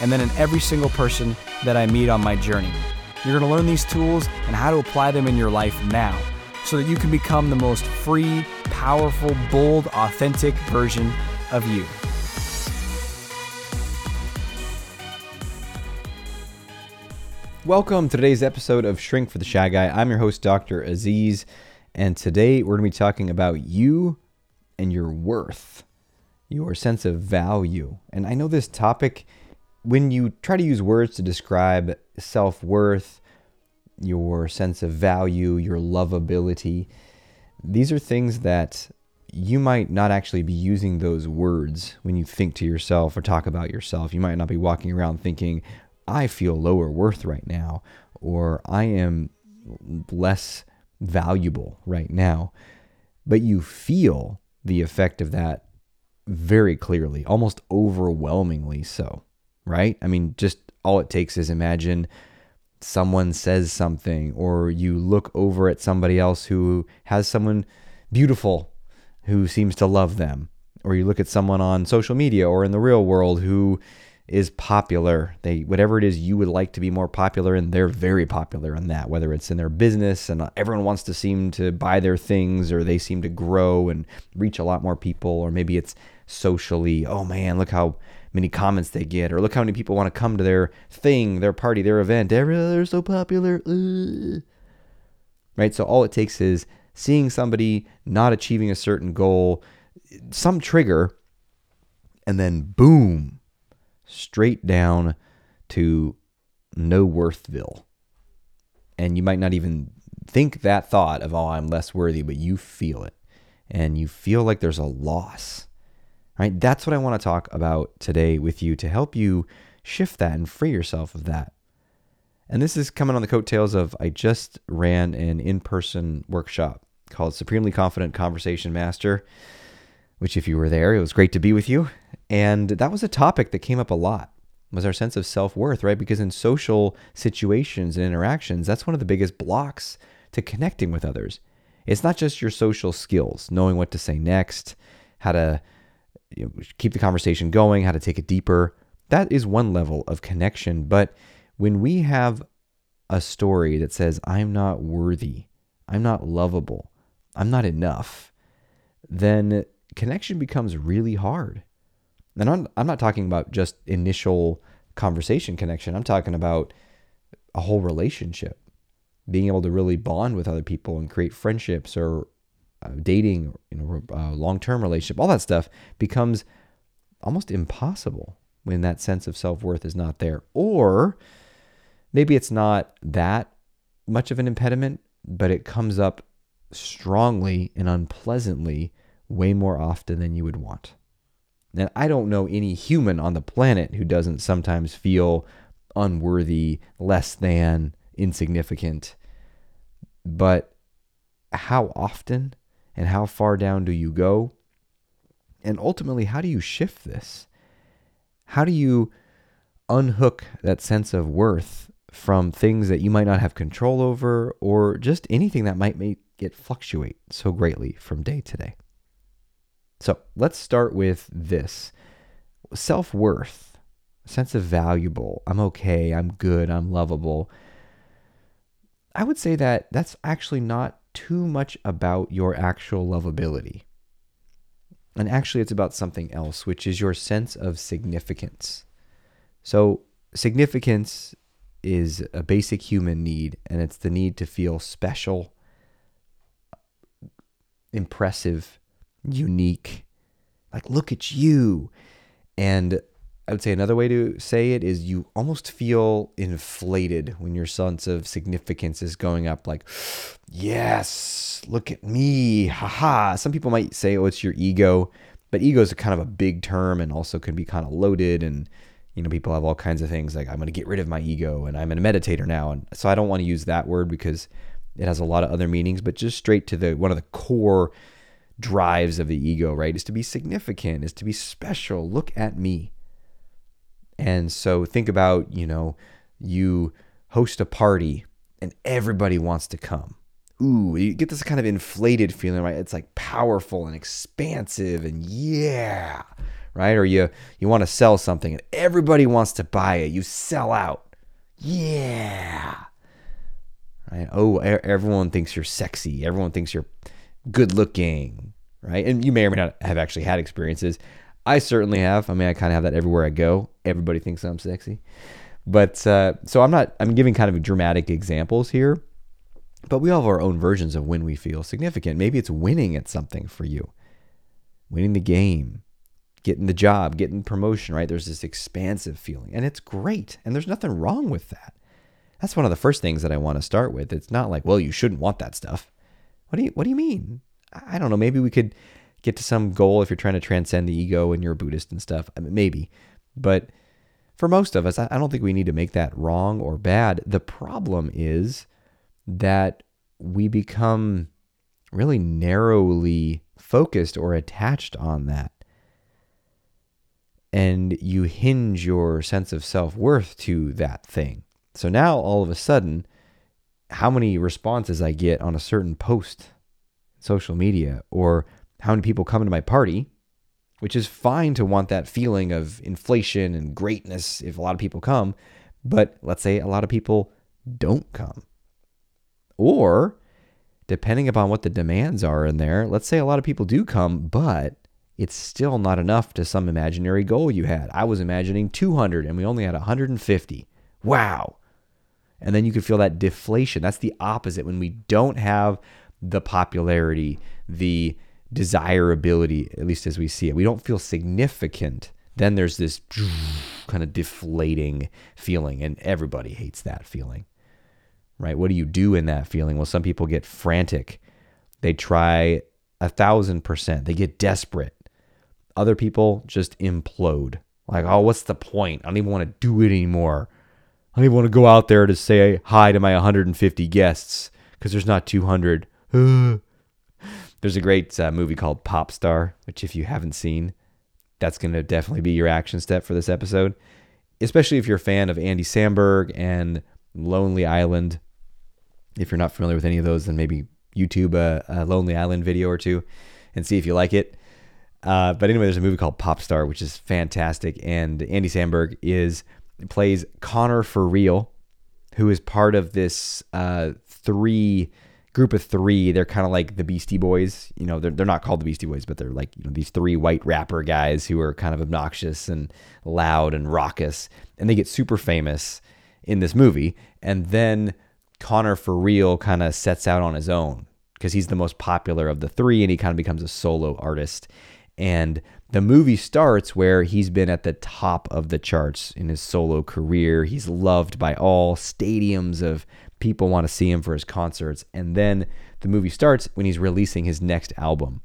and then in every single person that I meet on my journey. You're going to learn these tools and how to apply them in your life now so that you can become the most free, powerful, bold, authentic version of you. Welcome to today's episode of Shrink for the Shy Guy. I'm your host, Dr. Aziz, and today we're going to be talking about you and your worth, your sense of value. And I know this topic, when you try to use words to describe self worth, your sense of value, your lovability, these are things that you might not actually be using those words when you think to yourself or talk about yourself. You might not be walking around thinking, I feel lower worth right now, or I am less valuable right now. But you feel the effect of that very clearly, almost overwhelmingly so, right? I mean, just all it takes is imagine someone says something, or you look over at somebody else who has someone beautiful who seems to love them, or you look at someone on social media or in the real world who is popular. They whatever it is you would like to be more popular and they're very popular in that, whether it's in their business and everyone wants to seem to buy their things or they seem to grow and reach a lot more people or maybe it's socially, oh man, look how many comments they get or look how many people want to come to their thing, their party, their event. They're, they're so popular. Uh. Right? So all it takes is seeing somebody not achieving a certain goal, some trigger and then boom, straight down to no worthville. And you might not even think that thought of, oh, I'm less worthy, but you feel it. And you feel like there's a loss. Right? That's what I want to talk about today with you to help you shift that and free yourself of that. And this is coming on the coattails of I just ran an in person workshop called Supremely Confident Conversation Master which if you were there, it was great to be with you. And that was a topic that came up a lot was our sense of self-worth, right? Because in social situations and interactions, that's one of the biggest blocks to connecting with others. It's not just your social skills, knowing what to say next, how to you know, keep the conversation going, how to take it deeper. That is one level of connection. But when we have a story that says, I'm not worthy, I'm not lovable, I'm not enough, then connection becomes really hard. And I'm, I'm not talking about just initial conversation connection. I'm talking about a whole relationship, being able to really bond with other people and create friendships or uh, dating, you know, uh, long-term relationship, all that stuff becomes almost impossible when that sense of self-worth is not there. Or maybe it's not that much of an impediment, but it comes up strongly and unpleasantly way more often than you would want. And I don't know any human on the planet who doesn't sometimes feel unworthy, less than, insignificant. But how often and how far down do you go? And ultimately, how do you shift this? How do you unhook that sense of worth from things that you might not have control over or just anything that might make it fluctuate so greatly from day to day? So let's start with this self worth, sense of valuable. I'm okay. I'm good. I'm lovable. I would say that that's actually not too much about your actual lovability. And actually, it's about something else, which is your sense of significance. So, significance is a basic human need, and it's the need to feel special, impressive, unique. Like, look at you. And I would say another way to say it is you almost feel inflated when your sense of significance is going up, like, yes, look at me, haha. Some people might say, oh, it's your ego, but ego is kind of a big term and also can be kind of loaded and you know, people have all kinds of things like I'm going to get rid of my ego and I'm a meditator now. And so I don't want to use that word because it has a lot of other meanings, but just straight to the one of the core drives of the ego, right? Is to be significant, is to be special. Look at me. And so think about, you know, you host a party and everybody wants to come. Ooh, you get this kind of inflated feeling, right? It's like powerful and expansive and yeah, right? Or you you want to sell something and everybody wants to buy it. You sell out. Yeah. Right? Oh, everyone thinks you're sexy. Everyone thinks you're good looking, right? And you may or may not have actually had experiences. I certainly have. I mean, I kind of have that everywhere I go. Everybody thinks I'm sexy. But uh, so I'm not, I'm giving kind of dramatic examples here, but we all have our own versions of when we feel significant. Maybe it's winning at something for you, winning the game, getting the job, getting promotion, right? There's this expansive feeling, and it's great. And there's nothing wrong with that. That's one of the first things that I want to start with. It's not like, well, you shouldn't want that stuff. What do you what do you mean? I don't know. Maybe we could get to some goal if you're trying to transcend the ego and you're a Buddhist and stuff. I mean, maybe. But for most of us, I don't think we need to make that wrong or bad. The problem is that we become really narrowly focused or attached on that. And you hinge your sense of self worth to that thing. So now all of a sudden, how many responses I get on a certain post, social media, or how many people come to my party, which is fine to want that feeling of inflation and greatness if a lot of people come. But let's say a lot of people don't come. Or, depending upon what the demands are in there, let's say a lot of people do come, but it's still not enough to some imaginary goal you had. I was imagining 200 and we only had 150. Wow. And then you can feel that deflation. That's the opposite when we don't have the popularity, the desirability, at least as we see it. We don't feel significant. Then there's this kind of deflating feeling, and everybody hates that feeling, right? What do you do in that feeling? Well, some people get frantic. They try a thousand percent. They get desperate. Other people just implode. Like, oh, what's the point? I don't even want to do it anymore. I don't even want to go out there to say hi to my 150 guests because there's not 200. there's a great uh, movie called Popstar, which if you haven't seen, that's going to definitely be your action step for this episode. Especially if you're a fan of Andy Samberg and Lonely Island. If you're not familiar with any of those, then maybe YouTube a, a Lonely Island video or two and see if you like it. Uh, but anyway, there's a movie called Popstar, which is fantastic, and Andy Samberg is plays Connor for real, who is part of this uh, three group of three. They're kind of like the Beastie Boys. You know, they're, they're not called the Beastie Boys, but they're like you know these three white rapper guys who are kind of obnoxious and loud and raucous, and they get super famous in this movie. And then Connor for real kind of sets out on his own because he's the most popular of the three, and he kind of becomes a solo artist. And the movie starts where he's been at the top of the charts in his solo career. He's loved by all stadiums of people want to see him for his concerts. And then the movie starts when he's releasing his next album,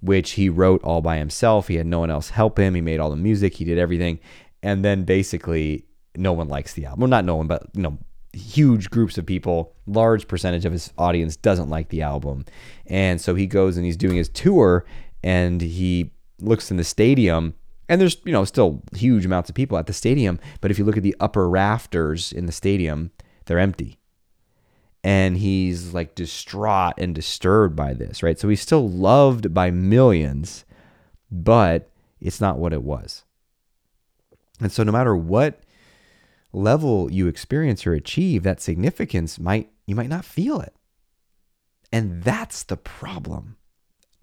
which he wrote all by himself. He had no one else help him. He made all the music, he did everything. And then basically no one likes the album. Well, not no one, but you know, huge groups of people, large percentage of his audience doesn't like the album. And so he goes and he's doing his tour and he looks in the stadium and there's you know still huge amounts of people at the stadium but if you look at the upper rafters in the stadium they're empty. And he's like distraught and disturbed by this right? So he's still loved by millions but it's not what it was. And so no matter what level you experience or achieve that significance might you might not feel it. And that's the problem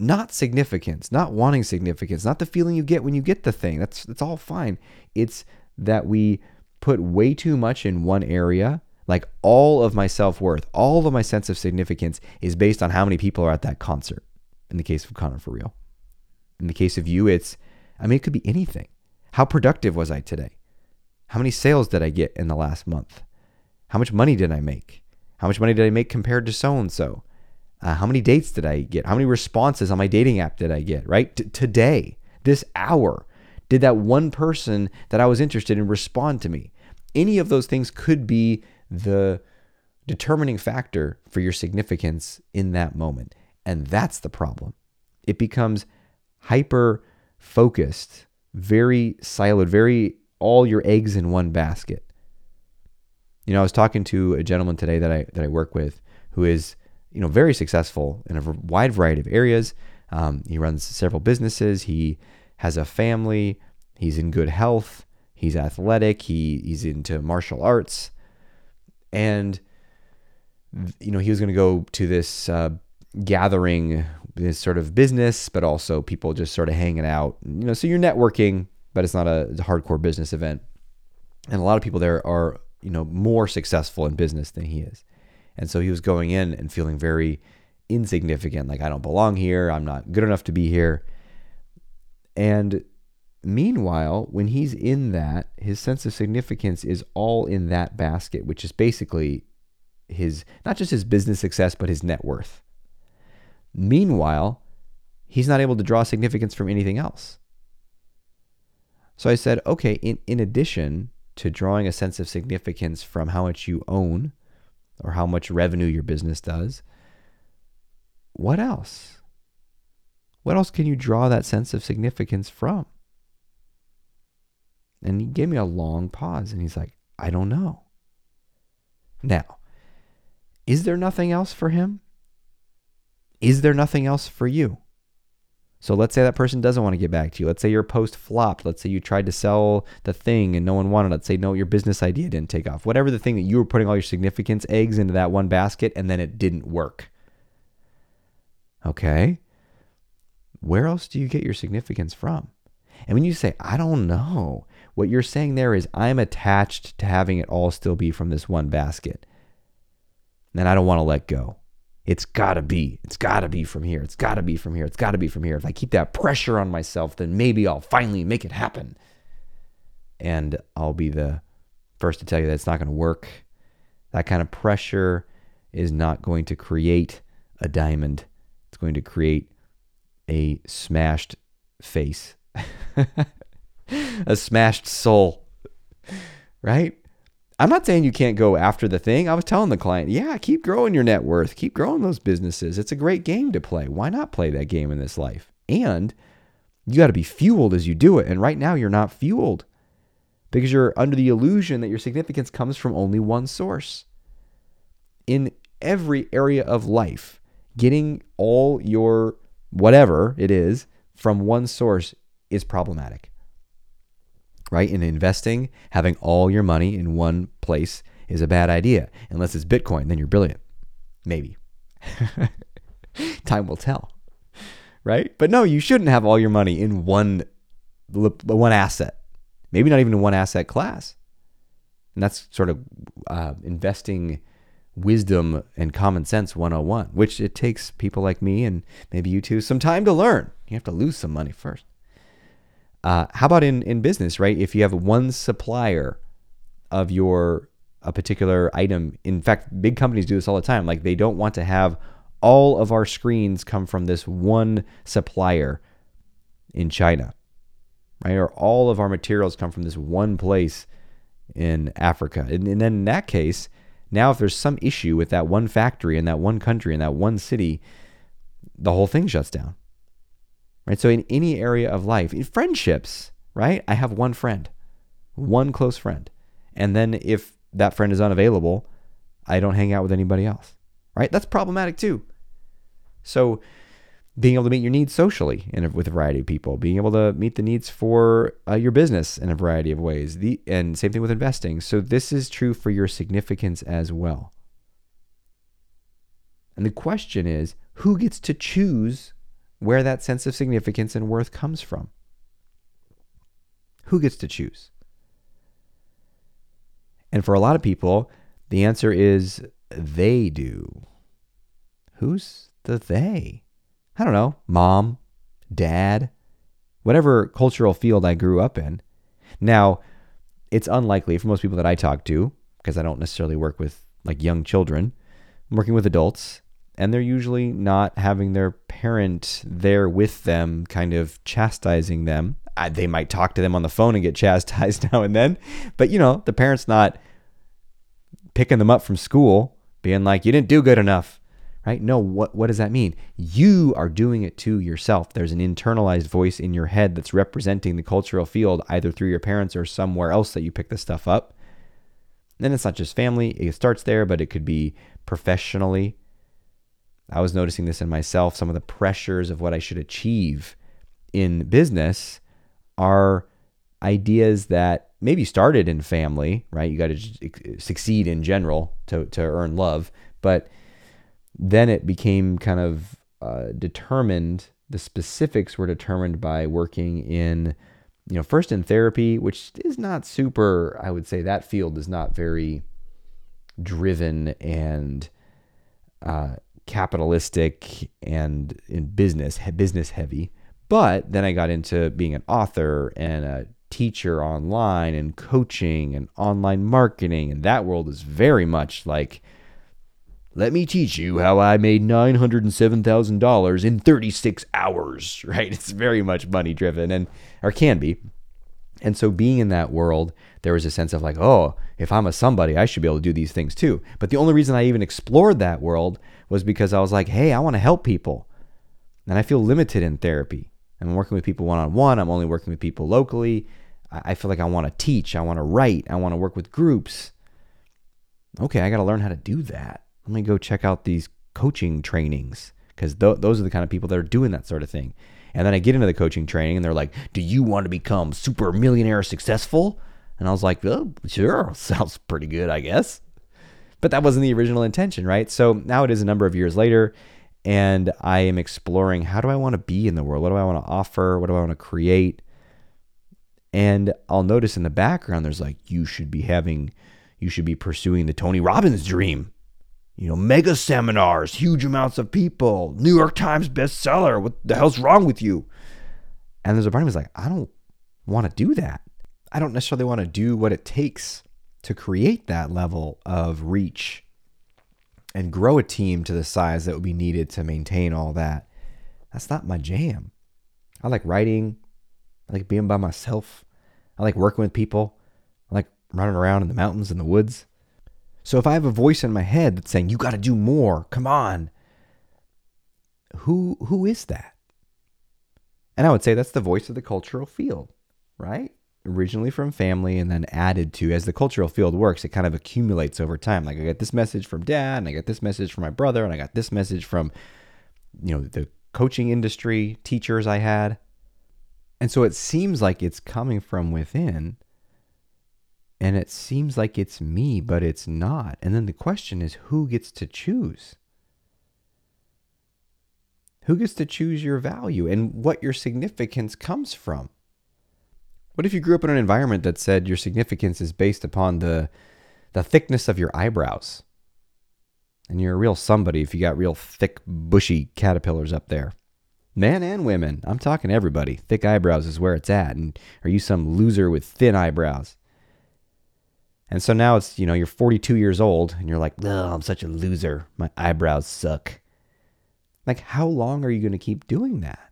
not significance, not wanting significance, not the feeling you get when you get the thing. That's that's all fine. It's that we put way too much in one area. Like all of my self-worth, all of my sense of significance is based on how many people are at that concert. In the case of Connor for real. In the case of you, it's I mean it could be anything. How productive was I today? How many sales did I get in the last month? How much money did I make? How much money did I make compared to so and so? Uh, how many dates did I get? How many responses on my dating app did I get? Right T- today, this hour, Did that one person that I was interested in respond to me? Any of those things could be the determining factor for your significance in that moment. And that's the problem. It becomes hyper focused, very siloed, very all your eggs in one basket. You know, I was talking to a gentleman today that I that I work with who is, you know, very successful in a wide variety of areas. Um, he runs several businesses. He has a family. He's in good health. He's athletic. He he's into martial arts, and you know he was going to go to this uh, gathering, this sort of business, but also people just sort of hanging out. You know, so you're networking, but it's not a, a hardcore business event. And a lot of people there are you know more successful in business than he is, and so he was going in and feeling very insignificant, like I don't belong here. I'm not good enough to be here. And Meanwhile, when he's in that, his sense of significance is all in that basket, which is basically his not just his business success, but his net worth. Meanwhile, he's not able to draw significance from anything else. So I said, okay, in, in addition to drawing a sense of significance from how much you own or how much revenue your business does, what else? What else can you draw that sense of significance from? And he gave me a long pause and he's like, I don't know. Now, is there nothing else for him? Is there nothing else for you? So let's say that person doesn't want to get back to you. Let's say your post flopped. Let's say you tried to sell the thing and no one wanted it. Let's say no, your business idea didn't take off. Whatever the thing that you were putting all your significance eggs into that one basket and then it didn't work. Okay. Where else do you get your significance from? And when you say, I don't know, what you're saying there is, I'm attached to having it all still be from this one basket. And I don't want to let go. It's got to be. It's got to be from here. It's got to be from here. It's got to be from here. If I keep that pressure on myself, then maybe I'll finally make it happen. And I'll be the first to tell you that it's not to work. That kind of pressure is not going to create a diamond. It's going to create a smashed face. a smashed soul. Right? I'm not saying you can't go after the thing. I was telling the client, yeah, keep growing your net worth, keep growing those businesses. It's a great game to play. Why not play that game in this life? And you got to be fueled as you do it. And right now, you're not fueled because you're under the illusion that your significance comes from only one source. In every area of life, getting all your whatever it is from one source is problematic right? In investing, having all your money in one place is a bad idea. Unless it's Bitcoin, then you're brilliant. Maybe. Time will tell. Right? But no, you shouldn't have all your money in one one asset. Maybe not even in one asset class. And that's sort of uh, investing wisdom and common sense 101, which it takes people like me and maybe you too some time to learn. You have to lose some money first. Uh, how about in, in business, right? If you have one supplier of your a particular item, in fact, big companies do this all the time. Like they don't want to have all of our screens come from this one supplier in China, right? Or all of our materials come from this one place in Africa. And, and then in that case, now if there's some issue with that one factory in that one country in that one city, the whole thing shuts down right? So in any area of life, in friendships, right? I have one friend, one close friend. And then if that friend is unavailable, I don't hang out with anybody else, right? That's problematic too. So being able to meet your needs socially in a, with a variety of people, being able to meet the needs for uh, your business in a variety of ways, the and same thing with investing. So this is true for your significance as well. And the question is, who gets to choose where that sense of significance and worth comes from. Who gets to choose? And for a lot of people, the answer is they do. Who's the they? I don't know, mom, dad, whatever cultural field I grew up in. Now, it's unlikely for most people that I talk to, because I don't necessarily work with like young children, I'm working with adults, and they're usually not having their parent there with them, kind of chastising them. They might talk to them on the phone and get chastised now and then. But, you know, the parent's not picking them up from school, being like, you didn't do good enough, right? No, what, what does that mean? You are doing it to yourself. There's an internalized voice in your head that's representing the cultural field, either through your parents or somewhere else that you pick this stuff up. And it's not just family, it starts there, but it could be professionally. I was noticing this in myself, some of the pressures of what I should achieve in business are ideas that maybe started in family, right? You got to succeed in general to, to earn love. But then it became kind of uh, determined, the specifics were determined by working in, you know, first in therapy, which is not super, I would say that field is not very driven and uh, capitalistic and in business, business heavy. But then I got into being an author and a teacher online and coaching and online marketing. And that world is very much like, let me teach you how I made $907,000 in 36 hours, right? It's very much money driven and, or can be. And so being in that world, there was a sense of like, oh, if I'm a somebody, I should be able to do these things too. But the only reason I even explored that world was because I was like, hey, I want to help people. And I feel limited in therapy. I'm working with people one on one. I'm only working with people locally. I feel like I want to teach. I want to write. I want to work with groups. Okay, I got to learn how to do that. Let me go check out these coaching trainings because th- those are the kind of people that are doing that sort of thing. And then I get into the coaching training and they're like, Do you want to become super millionaire successful? And I was like, oh, Sure, sounds pretty good, I guess. But that wasn't the original intention, right? So now it is a number of years later and I am exploring how do I want to be in the world? What do I want to offer? What do I want to create? And I'll notice in the background there's like you should be having you should be pursuing the Tony Robbins dream. You know, mega seminars, huge amounts of people, New York Times bestseller. What the hell's wrong with you? And there's a part of me that's like, I don't want to do that. I don't necessarily want to do what it takes to create that level of reach and grow a team to the size that would be needed to maintain all that. That's not my jam. I like writing. I like being by myself. I like working with people. I like running around in the mountains and the woods. So if I have a voice in my head that's saying, you got to do more, come on, who, who is that? And I would say that's the voice of the cultural field, right? Originally from family and then added to as the cultural field works it kind of accumulates over time. Like i got this message from dad and i got this message from my brother and i got this message from you know the coaching industry teachers i had. And so it seems like it's coming from within and it seems like it's me but it's not. And then the question is who gets to choose? Who gets to choose your value and what your significance comes from what if you grew up in an environment that said your significance is based upon the the thickness of your eyebrows? And you're a real somebody if you got real thick, bushy caterpillars up there. Men and women, I'm talking everybody. Thick eyebrows is where it's at. And are you some loser with thin eyebrows? And so now it's, you know, you're 42 years old and you're like, oh, I'm such a loser. My eyebrows suck. Like, how long are you going to keep doing that?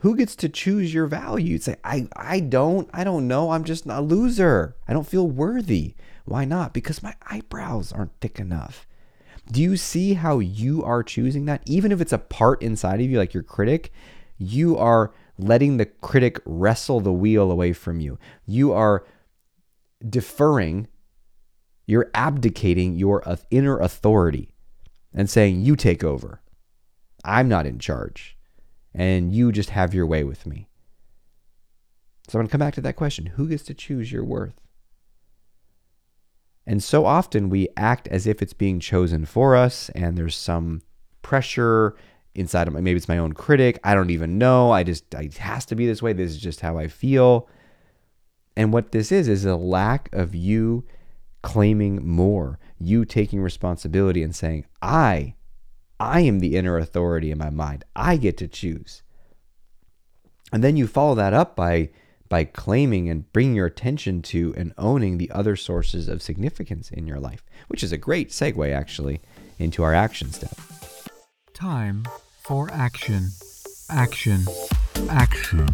Who gets to choose your value? You'd say, I, I don't, I don't know. I'm just a loser. I don't feel worthy. Why not? Because my eyebrows aren't thick enough. Do you see how you are choosing that? Even if it's a part inside of you, like your critic, you are letting the critic wrestle the wheel away from you. You are deferring, you're abdicating your inner authority and saying, You take over. I'm not in charge and you just have your way with me. So I'm going to come back to that question who gets to choose your worth? And so often we act as if it's being chosen for us, and there's some pressure inside of my maybe it's my own critic. I don't even know. I just it has to be this way. This is just how I feel. And what this is is a lack of you claiming more, you taking responsibility and saying, I I am the inner authority in my mind. I get to choose. And then you follow that up by by claiming and bringing your attention to and owning the other sources of significance in your life, which is a great segue actually into our action step. Time for action. Action. Action.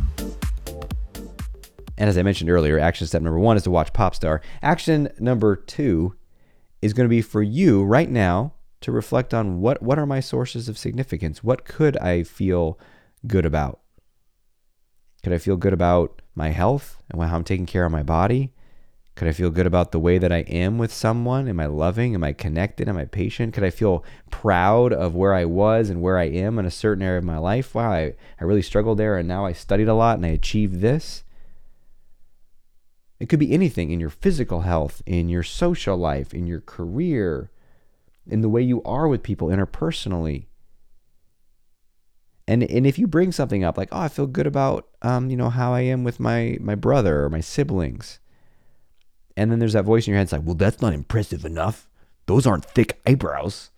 And as I mentioned earlier, action step number one is to watch Popstar. Action number two is going to be for you right now to reflect on what, what are my sources of significance? What could I feel good about? Could I feel good about my health and how I'm taking care of my body? Could I feel good about the way that I am with someone? Am I loving? Am I connected? Am I patient? Could I feel proud of where I was and where I am in a certain area of my life? Wow, I, I really struggled there and now I studied a lot and I achieved this. It could be anything in your physical health, in your social life, in your career, in the way you are with people interpersonally. And and if you bring something up like, oh, I feel good about um, you know, how I am with my my brother or my siblings. And then there's that voice in your head that's like, well, that's not impressive enough. Those aren't thick eyebrows.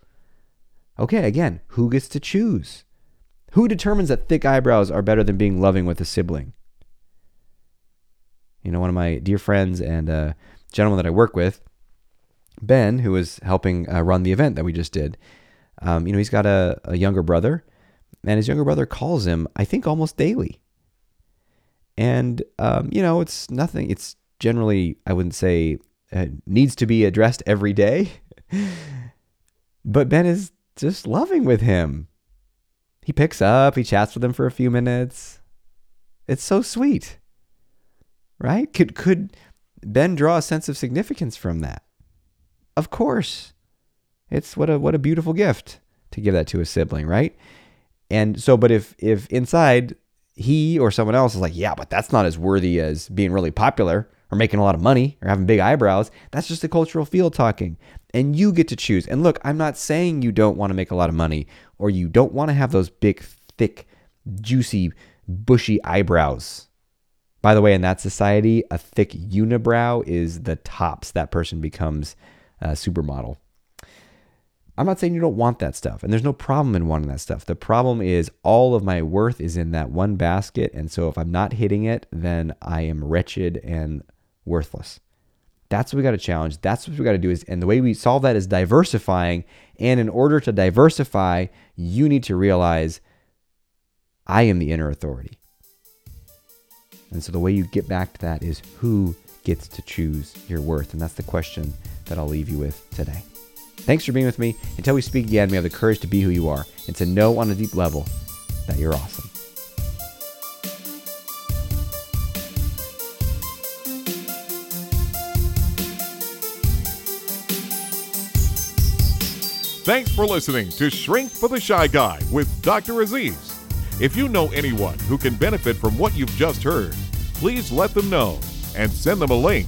Okay, again, who gets to choose? Who determines that thick eyebrows are better than being loving with a sibling? You know, one of my dear friends and uh, gentleman that I work with, Ben, who was helping uh, run the event that we just did, um, you know, he's got a, a younger brother, and his younger brother calls him, I think, almost daily. And, um, you know, it's nothing, it's generally, I wouldn't say, uh, needs to be addressed every day. but Ben is just loving with him. He picks up, he chats with him for a few minutes. It's so sweet. Right? Could could Ben draw a sense of significance from that? Of course. It's what a what a beautiful gift to give that to a sibling, right? And so but if if inside he or someone else is like, "Yeah, but that's not as worthy as being really popular." or making a lot of money or having big eyebrows. That's just the cultural field talking. And you get to choose. And look, I'm not saying you don't want to make a lot of money or you don't want to have those big, thick, juicy, bushy eyebrows. By the way, in that society, a thick unibrow is the tops. That person becomes a supermodel. I'm not saying you don't want that stuff, and there's no problem in wanting that stuff. The problem is all of my worth is in that one basket, and so if I'm not hitting it, then I am wretched and worthless. That's what we got to challenge. That's what we got to do is and the way we solve that is diversifying. And in order to diversify, you need to realize I am the inner authority. And so the way you get back to that is who gets to choose your worth? And that's the question that I'll leave you with today. Thanks for being with me. Until we speak again, we have the courage to be who you are and to know on a deep level that you're awesome. Thanks for listening to Shrink for the Shy Guy with Dr. Aziz. If you know anyone who can benefit from what you've just heard, please let them know and send them a link